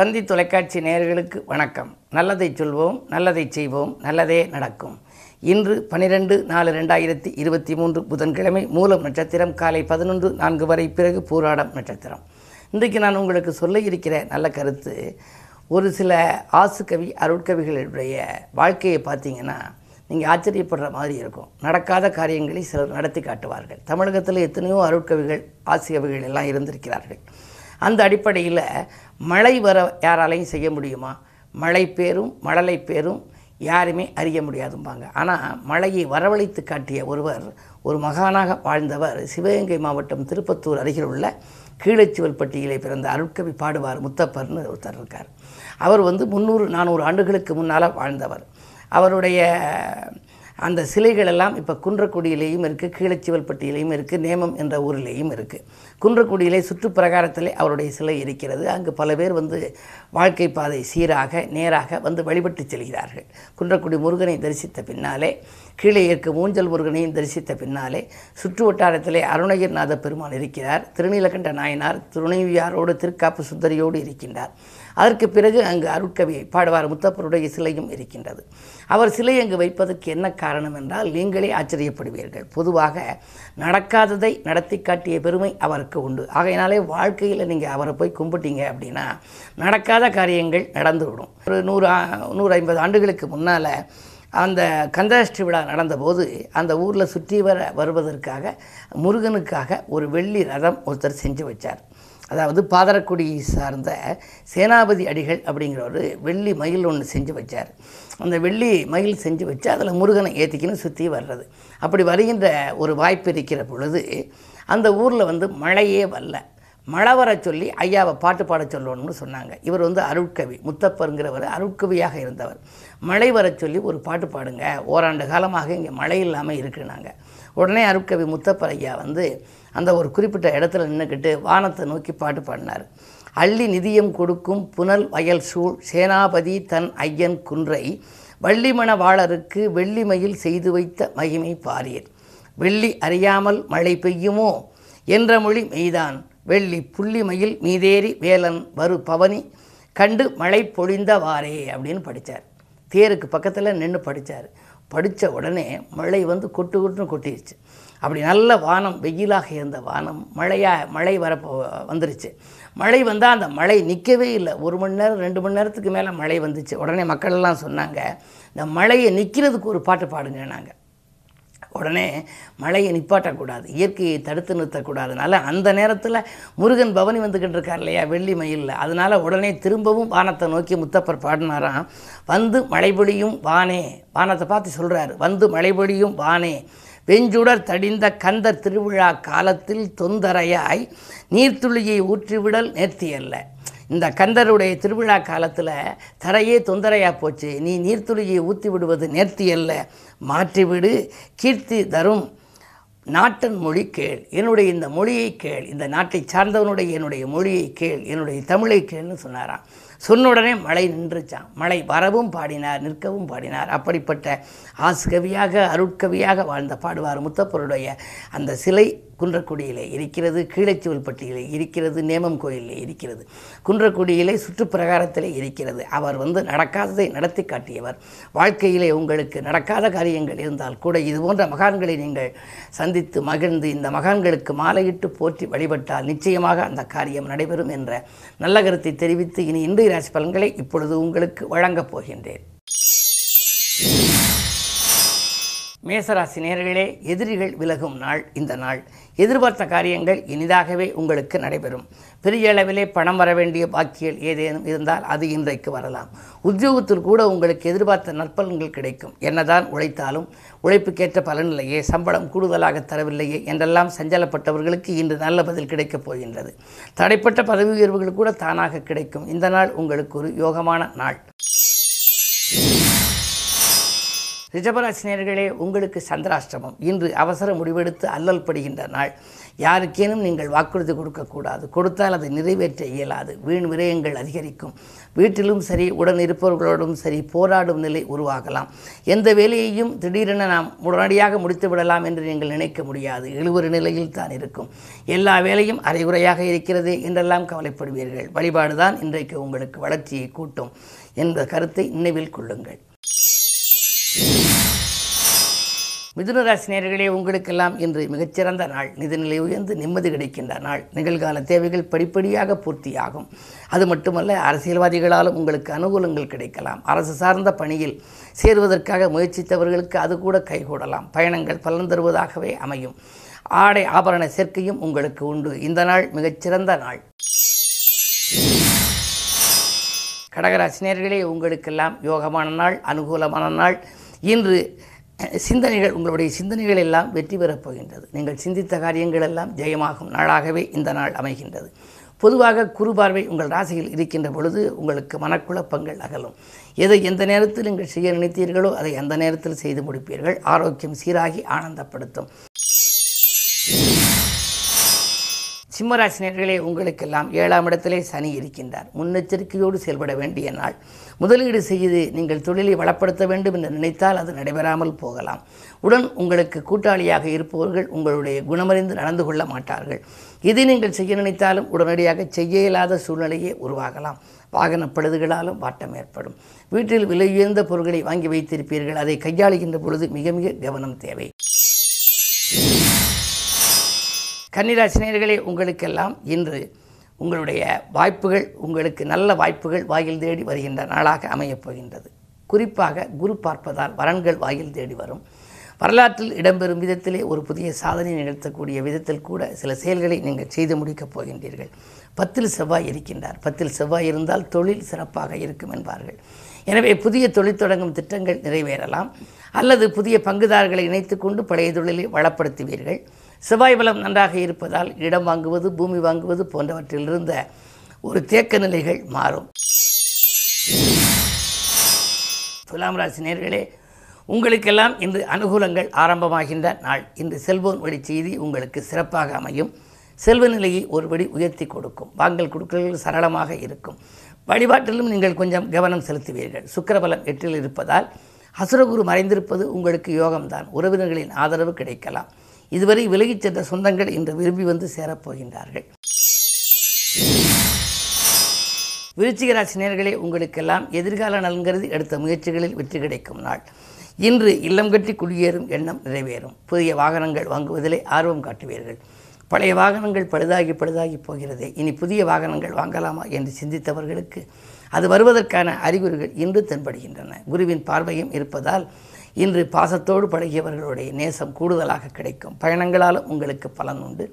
தந்தி தொலைக்காட்சி நேயர்களுக்கு வணக்கம். நல்லதை சொல்வோம் நல்லதை செய்வோம் நல்லதே நடக்கும். இன்று பனிரெண்டு நாலு ரெண்டாயிரத்தி இருபத்தி மூன்று புதன்கிழமை மூலம் நட்சத்திரம் காலை பதினொன்று நான்கு வரை பிறகு பூராடம் நட்சத்திரம். இன்றைக்கு நான் உங்களுக்கு சொல்ல இருக்கிற நல்ல கருத்து ஒரு சில ஆசுக்கவி அருட்கவிகளுடைய வாழ்க்கையை பார்த்தீங்கன்னா நீங்கள் ஆச்சரியப்படுற மாதிரி இருக்கும். நடக்காத காரியங்களை சிலர் நடத்தி காட்டுவார்கள். தமிழகத்தில் எத்தனையோ அருட்கவிகள் ஆசிகவிகள் எல்லாம் இருந்திருக்கிறார்கள். அந்த அடிப்படையில் மழை வர யாராலையும் செய்ய முடியுமா? மழை பேரும் மழலை பேரும் யாருமே அறிய முடியாதும்பாங்க. ஆனால் மழையை வரவழைத்து காட்டிய ஒருவர் ஒரு மகானாக வாழ்ந்தவர் சிவகங்கை மாவட்டம் திருப்பத்தூர் அருகில் உள்ள கீழச்சிவல்பட்டியிலே பிறந்த அருட்கவி பாடுவார் முத்தப்பர்னு ஒருத்தர் இருக்கார். அவர் வந்து முந்நூறு நானூறு ஆண்டுகளுக்கு முன்னால் வாழ்ந்தவர். அவருடைய அந்த சிலைகள் எல்லாம் இப்போ குன்றக்குடியிலேயும் இருக்குது கீழச்சிவல்பட்டியிலையும் இருக்குது நேமம் என்ற ஊரிலேயும் இருக்குது குன்றக்குடியிலே சுற்றுப்பிரகாரத்திலே அவருடைய சிலை இருக்கிறது. அங்கு பல பேர் வந்து வாழ்க்கை பாதை சீராக நேராக வந்து வழிபட்டு செல்கிறார்கள். குன்றக்குடி முருகனை தரிசித்த பின்னாலே கீழே இருக்க ஊஞ்சல் முருகனையும் தரிசித்த பின்னாலே சுற்று வட்டாரத்திலே அருணகிரிநாத பெருமான் இருக்கிறார். திருநீலகண்ட நாயனார் துணைவியாரோடு திருக்காப்பு சுந்தரியோடு இருக்கின்றார். அதற்கு பிறகு அங்கு அருட்கவி பாடுவார் முத்தப்பருடைய சிலையும் இருக்கின்றது. அவர் சிலை அங்கு வைப்பதற்கு என்ன காரணம் என்றால் நீங்களே ஆச்சரியப்படுவீர்கள். பொதுவாக நடக்காததை நடத்தி காட்டிய பெருமை அவருக்கு உண்டு. ஆகையினாலே வாழ்க்கையில் நீங்கள் அவரை போய் கும்பிட்டீங்க அப்படின்னா நடக்காத காரியங்கள் நடந்துவிடும். ஒரு நூறு நூறு ஐம்பது ஆண்டுகளுக்கு முன்னால் அந்த கந்தஷ்டி விழா நடந்தபோது அந்த ஊரில் சுற்றி வர வருவதற்காக முருகனுக்காக ஒரு வெள்ளி ரதம் ஒருத்தர் செஞ்சு வச்சார். அதாவது பாதரக்குடி சார்ந்த சேனாபதி அடிகள் அப்படிங்கிற ஒரு வெள்ளி மயில் ஒன்று செஞ்சு வச்சார். அந்த வெள்ளி மயில் செஞ்சு வச்சு அதில் முருகனை ஏற்றிக்கின்னு சுற்றி வர்றது. அப்படி வருகின்ற ஒரு வாய்ப்பு இருக்கிற பொழுது அந்த ஊரில் வந்து மழையே வரல. மழை வர சொல்லி ஐயாவை பாட்டு பாட சொல்லணும்னு சொன்னாங்க. இவர் வந்து அருட்கவி முத்தப்பருங்கிறவர் அருட்கவியாக இருந்தவர். மழை வர சொல்லி ஒரு பாட்டு பாடுங்க ஓராண்டு காலமாக இங்கே மழை இல்லாமல் இருக்குனாங்க. உடனே அருட்கவி முத்தப்பர் ஐயா வந்து அந்த ஒரு குறிப்பிட்ட இடத்துல நின்றுக்கிட்டு வானத்தை நோக்கி பாட்டு பாடினார். அள்ளி நிதியம் கொடுக்கும் புனல் வயல் சூழ் சேனாபதி தன் ஐயன் குன்றை வள்ளிமண வாளருக்கு வெள்ளிமையில் செய்து வைத்த மகிமை பாரியர். வெள்ளி அறியாமல் மழை பெய்யுமோ? என்ற மொழி மெய்தான். வெள்ளி புள்ளிமையில் மீதேறி வேலன் வரு பவனி கண்டு மழை பொழிந்தவாறே அப்படின்னு படித்தார் தேருக்கு பக்கத்தில் நின்று படித்தார் படித்த உடனே மழை வந்து கொட்டு கொட்டுன்னு கொட்டிருச்சு. அப்படி நல்ல வானம் வெயிலாக இருந்த வானம் மழையாக மழை வரப்போ வந்துருச்சு. மழை வந்தால் அந்த மழை நிற்கவே இல்லை. ஒரு மணி நேரம் ரெண்டு மணி நேரத்துக்கு மேலே மழை வந்துச்சு. உடனே மக்கள் எல்லாம் சொன்னாங்க இந்த மழையை நிற்கிறதுக்கு ஒரு பாட்டு பாடுங்க நாங்கள் உடனே மழையை நிப்பாட்டக்கூடாது இயற்கையை தடுத்து நிறுத்தக்கூடாதுனால அந்த நேரத்தில் முருகன் பவனி வந்துக்கிட்டு இருக்கார் இல்லையா வெள்ளி மயிலில். அதனால் உடனே திரும்பவும் வானத்தை நோக்கி முத்தப்பர் பாடினாராம் வந்து மழை பொழியும் வானே. வானத்தை பார்த்து சொல்கிறாரு வந்து மழை பொழியும் வானே. வெஞ்சுடர் தடிந்த கந்தர் திருவிழா காலத்தில் தொந்தரையாய் நீர்த்துளியை ஊற்றிவிடல் நேர்த்தியல்ல. இந்த கந்தருடைய திருவிழா காலத்தில் தரையே தொந்தரையாக போச்சு. நீ நீர்த்துளியை ஊற்றி விடுவது நேர்த்தி அல்ல. மாற்றிவிடு கீர்த்தி தரும் நாட்டன் மொழி கேள். என்னுடைய இந்த மொழியை கேள். இந்த நாட்டை சார்ந்தவனுடைய என்னுடைய மொழியை கேள். என்னுடைய தமிழை கேள்னு சொன்னாராம். சொன்னுடனே மழை நின்றுச்சான் மழை வரவும் பாடினார் நிற்கவும் பாடினார். அப்படிப்பட்ட ஆசுகவியாக அருட்கவியாக வாழ்ந்த பாடுவார் முத்தப்பருடைய அந்த சிலை. குன்றக்குடியிலே இருக்கிறது கீழச்சிவல்பட்டியிலே இருக்கிறது நேமம் கோயிலிலே இருக்கிறது. குன்றக்குடியிலே சுற்றுப்பிரகாரத்திலே இருக்கிறது. அவர் வந்து நடக்காததை நடத்தி காட்டியவர். வாழ்க்கையிலே உங்களுக்கு நடக்காத காரியங்கள் இருந்தால் கூட இது போன்ற மகான்களை நீங்கள் சந்தித்து மகிழ்ந்து இந்த மகான்களுக்கு மாலையிட்டு போற்றி வழிபட்டால் நிச்சயமாக அந்த காரியம் நடைபெறும் என்ற நல்ல கருத்தை தெரிவித்து இனி இன்றைய ராசி பலன்களை இப்பொழுது உங்களுக்கு வழங்கப் போகின்றேன். மேசராசி நேர்களே எதிரிகள் விலகும் நாள் இந்த நாள். எதிர்பார்த்த காரியங்கள் இனிதாகவே உங்களுக்கு நடைபெறும். பெரிய அளவிலே பணம் வர வேண்டிய பாக்கியல் ஏதேனும் இருந்தால் அது இன்றைக்கு வரலாம். உத்தியோகத்தில் கூட உங்களுக்கு எதிர்பார்த்த நற்பலன்கள் கிடைக்கும். என்னதான் உழைத்தாலும் உழைப்புக்கேற்ற பலனில்லையே சம்பளம் கூடுதலாக தரவில்லையே என்றெல்லாம் சஞ்சலப்பட்டவர்களுக்கு இன்று நல்ல பதில் கிடைக்கப் போகின்றது. தடைப்பட்ட பதவி உயர்வுகள் கூட தானாக கிடைக்கும். இந்த நாள் உங்களுக்கு ஒரு யோகமான நாள். ரிஜபராசினியர்களே உங்களுக்கு சந்திராஷ்டமம். இன்று அவசர முடிவெடுத்து அல்லல் படுகின்ற நாள். யாருக்கேனும் நீங்கள் வாக்குறுதி கொடுக்கக்கூடாது. கொடுத்தால் அதை நிறைவேற்ற இயலாது. வீண் விரயங்கள் அதிகரிக்கும். வீட்டிலும் சரி உடன் இருப்பவர்களோடும் சரி போராடும் நிலை உருவாகலாம். எந்த வேலையையும் திடீரென நாம் உடனடியாக முடித்து விடலாம் என்று நீங்கள் நினைக்க முடியாது. எழுவரு நிலையில் தான் இருக்கும். எல்லா வேலையும் அரைகுறையாக இருக்கிறது என்றெல்லாம் கவலைப்படுவீர்கள். வழிபாடுதான் இன்றைக்கு உங்களுக்கு வளர்ச்சியை கூட்டும். என்ற கருத்தை நினைவில் கொள்ளுங்கள். மிதுன உங்களுக்கெல்லாம் இன்று மிகச்சிறந்த நாள். நிதிநிலை உயர்ந்து நிம்மதி கிடைக்கின்ற நாள். நிகழ்கால தேவைகள் படிப்படியாக பூர்த்தியாகும். அது மட்டுமல்ல அரசியல்வாதிகளாலும் உங்களுக்கு அனுகூலங்கள் கிடைக்கலாம். அரசு சார்ந்த பணியில் சேருவதற்காக முயற்சித்தவர்களுக்கு அது கூட கைகூடலாம். பயணங்கள் பலன் தருவதாகவே அமையும். ஆடை ஆபரண சேர்க்கையும் உங்களுக்கு உண்டு. இந்த நாள் மிகச்சிறந்த நாள். கடகராசினியர்களே உங்களுக்கெல்லாம் யோகமான நாள் அனுகூலமான நாள். இன்று சிந்தனைகள் உங்களுடைய சிந்தனைகள் எல்லாம் வெற்றி பெறப் போகின்றது. நீங்கள் சிந்தித்த காரியங்கள் எல்லாம் ஜெயமாகும் நாளாகவே இந்த நாள் அமைகின்றது. பொதுவாக குறுபார்வை உங்கள் ராசியில் இருக்கின்ற பொழுது உங்களுக்கு மனக்குழப்பங்கள் அகலும். எதை எந்த நேரத்தில் நீங்கள் செய்ய நினைத்தீர்களோ அதை அந்த நேரத்தில் செய்து முடிப்பீர்கள். ஆரோக்கியம் சீராகி ஆனந்தப்படுத்தும். சிம்மராசினியர்களே உங்களுக்கெல்லாம் ஏழாம் இடத்திலே சனி இருக்கின்றார். முன்னெச்சரிக்கையோடு செயல்பட வேண்டிய நாள். முதலீடு செய்து நீங்கள் தொழிலை வளப்படுத்த வேண்டும் என்று நினைத்தால் அது நடைபெறாமல் போகலாம். உடன் உங்களுக்கு கூட்டாளியாக இருப்பவர்கள் உங்களுடைய குணமறிந்து நடந்து கொள்ள மாட்டார்கள். இதை நீங்கள் செய்ய நினைத்தாலும் உடனடியாக செய்ய இயலாத சூழ்நிலையே உருவாகலாம். வாகன பழுதுகளாலும் வாட்டம் ஏற்படும். வீட்டில் விலை உயர்ந்த பொருட்களை வாங்கி வைத்திருப்பீர்கள். அதை கையாளுகின்ற பொழுது மிக மிக கவனம் தேவை. கன்னிராசினியர்களே உங்களுக்கெல்லாம் இன்று உங்களுடைய வாய்ப்புகள் உங்களுக்கு நல்ல வாய்ப்புகள் வாயில் தேடி வருகின்ற நாளாக அமையப் போகின்றது. குறிப்பாக குரு பார்ப்பதால் வரன்கள் வாயில் தேடி வரும். வரலாற்றில் இடம்பெறும் விதத்திலே ஒரு புதிய சாதனை நிகழ்த்தக்கூடிய விதத்தில் கூட சில செயல்களை நீங்கள் செய்து முடிக்கப் போகின்றீர்கள். பத்தில் செவ்வாய் இருக்கின்றார். பத்தில் செவ்வாய் இருந்தால் தொழில் சிறப்பாக இருக்கும் என்பார்கள். எனவே புதிய தொழில் தொடங்கும் திட்டங்கள் நிறைவேறலாம். அல்லது புதிய பங்குதாரர்களை இணைத்துக்கொண்டு பழைய தொழிலை வளப்படுத்துவீர்கள். செவ்வாய் பலம் நன்றாக இருப்பதால் இடம் வாங்குவது பூமி வாங்குவது போன்றவற்றில் இருந்த ஒரு தேக்க நிலைகள் மாறும். துலாம் ராசி நேர்களே உங்களுக்கெல்லாம் இன்று அனுகூலங்கள் ஆரம்பமாகின்ற நாள். இன்று செல்போன் வழி செய்தி உங்களுக்கு சிறப்பாக அமையும். செல்வ நிலையை ஒருபடி உயர்த்தி கொடுக்கும். வாங்கல் கொடுக்கல்கள் சரளமாக இருக்கும். வழிபாட்டிலும் நீங்கள் கொஞ்சம் கவனம் செலுத்துவீர்கள். சுக்கரபலம் எட்டில் இருப்பதால் அசுரகுரு மறைந்திருப்பது உங்களுக்கு யோகம்தான். உறவினர்களின் ஆதரவு கிடைக்கலாம். இதுவரை விலகிச் சென்ற சொந்தங்கள் இன்று விரும்பி வந்து சேரப்போகின்றார்கள். விருச்சிக ராசி நேர்களே உங்களுக்கெல்லாம் எதிர்கால நலன்கிறது எடுத்த முயற்சிகளில் வெற்றி கிடைக்கும் நாள். இன்று இல்லம் கட்டி குடியேறும் எண்ணம் நிறைவேறும். புதிய வாகனங்கள் வாங்குவதிலே ஆர்வம் காட்டுவீர்கள். பழைய வாகனங்கள் பழுதாகி பழுதாகி போகிறதே. இனி புதிய வாகனங்கள் வாங்கலாமா என்று சிந்தித்தவர்களுக்கு அது வருவதற்கான அறிகுறிகள் இன்று தென்படுகின்றன. குருவின் பார்வையும் இருப்பதால் இன்று பாசத்தோடு பழகியவர்களுடைய நேசம் கூடுதலாக கிடைக்கும். பயணங்களாலும் உங்களுக்கு பலன் உண்டு.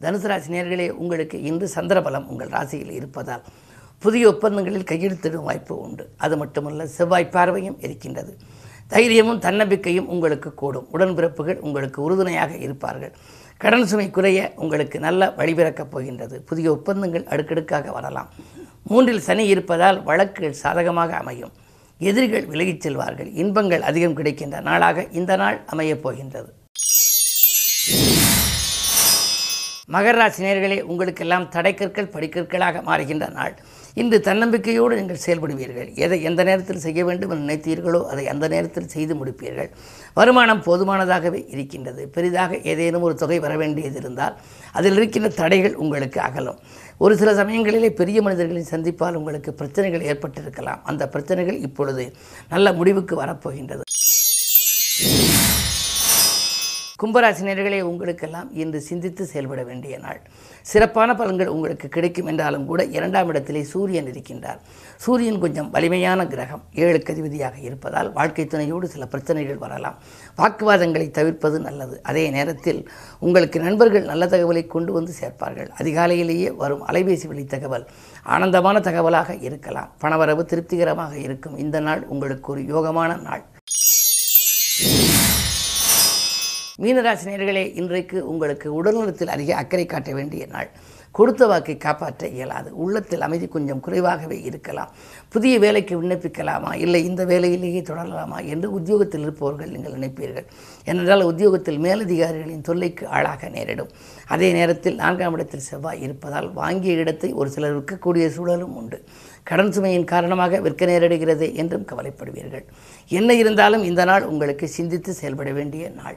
தனுசு ராசி நேர்களே உங்களுக்கு இன்று சந்திரபலம் உங்கள் ராசியில் இருப்பதால் புதிய ஒப்பந்தங்களில் கையெழுத்திடும் வாய்ப்பு உண்டு. அது மட்டுமல்ல செவ்வாய் பார்வையும் இருக்கின்றது. தைரியமும் தன்னம்பிக்கையும் உங்களுக்கு கூடும். உடன்பிறப்புகள் உங்களுக்கு உறுதுணையாக இருப்பார்கள். கடன் சுமை குறைய உங்களுக்கு நல்ல வழிபிறக்கப் போகின்றது. புதிய ஒப்பந்தங்கள் அடுக்கடுக்காக வரலாம். மூன்றில் சனி இருப்பதால் வழக்குகள் சாதகமாக அமையும். எதிரிகள் விலகிச் செல்வார்கள். இன்பங்கள் அதிகம் கிடைக்கின்ற நாளாக இந்த நாள் அமையப் போகின்றது. மகர உங்களுக்கெல்லாம் தடைக்கற்கள் படிக்கற்களாக மாறுகின்ற நாள். இன்று தன்னம்பிக்கையோடு நீங்கள் செயல்படுவீர்கள். எதை எந்த நேரத்தில் செய்ய வேண்டும் என்று நினைத்தீர்களோ அதை அந்த நேரத்தில் செய்து முடிப்பீர்கள். வருமானம் போதுமானதாகவே இருக்கின்றது. பெரிதாக ஏதேனும் ஒரு தொகை வர வேண்டியது இருந்தால் அதில் இருக்கின்ற தடைகள் உங்களுக்கு அகலும். ஒரு சில சமயங்களிலே பெரிய மனிதர்களின் சந்திப்பால் உங்களுக்கு பிரச்சனைகள் ஏற்பட்டிருக்கலாம். அந்த பிரச்சனைகள் இப்பொழுது நல்ல முடிவுக்கு வரப்போகின்றது. கும்பராசினியர்களே உங்களுக்கெல்லாம் இன்று சிந்தித்து செயல்பட வேண்டிய நாள். சிறப்பான பலன்கள் உங்களுக்கு கிடைக்கும் என்றாலும் கூட இரண்டாம் இடத்திலே சூரியன் இருக்கின்றார். சூரியன் கொஞ்சம் வலிமையான கிரகம் ஏழுக்கு அதிபதியாக இருப்பதால் வாழ்க்கை துணையோடு சில பிரச்சனைகள் வரலாம். வாக்குவாதங்களை தவிர்ப்பது நல்லது. அதே நேரத்தில் உங்களுக்கு நண்பர்கள் நல்ல தகவலை கொண்டு வந்து சேர்ப்பார்கள். அதிகாலையிலேயே வரும் அலைபேசி வழி தகவல் ஆனந்தமான தகவலாக இருக்கலாம். பணவரவு திருப்திகரமாக இருக்கும். இந்த நாள் உங்களுக்கு ஒரு யோகமான நாள். மீனராசி நேர்களே இன்றைக்கு உங்களுக்கு உடல்நலத்தில் அதிக அக்கறை காட்ட வேண்டிய நாள். கொடுத்த வாக்கை காப்பாற்ற இயலாது. உள்ளத்தில் அமைதி கொஞ்சம் குறைவாகவே இருக்கலாம். புதிய வேலைக்கு விண்ணப்பிக்கலாமா? இல்லை இந்த வேலையிலேயே தொடரலாமா? என்று உத்தியோகத்தில் இருப்பவர்கள் நீங்கள் நினைப்பீர்கள். ஏனென்றால் உத்தியோகத்தில் மேலதிகாரிகளின் தொல்லைக்கு ஆளாக நேரிடும். அதே நேரத்தில் நான்காம் இடத்தில் செவ்வாய் இருப்பதால் வாங்கிய இடத்தை ஒரு சிலர் விற்கக்கூடிய சூழலும் உண்டு. கடன் சுமையின் காரணமாக விற்க நேரிடுகிறது என்றும் கவலைப்படுவீர்கள். என்ன இருந்தாலும் இந்த நாள் உங்களுக்கு சிந்தித்து செயல்பட வேண்டிய நாள்.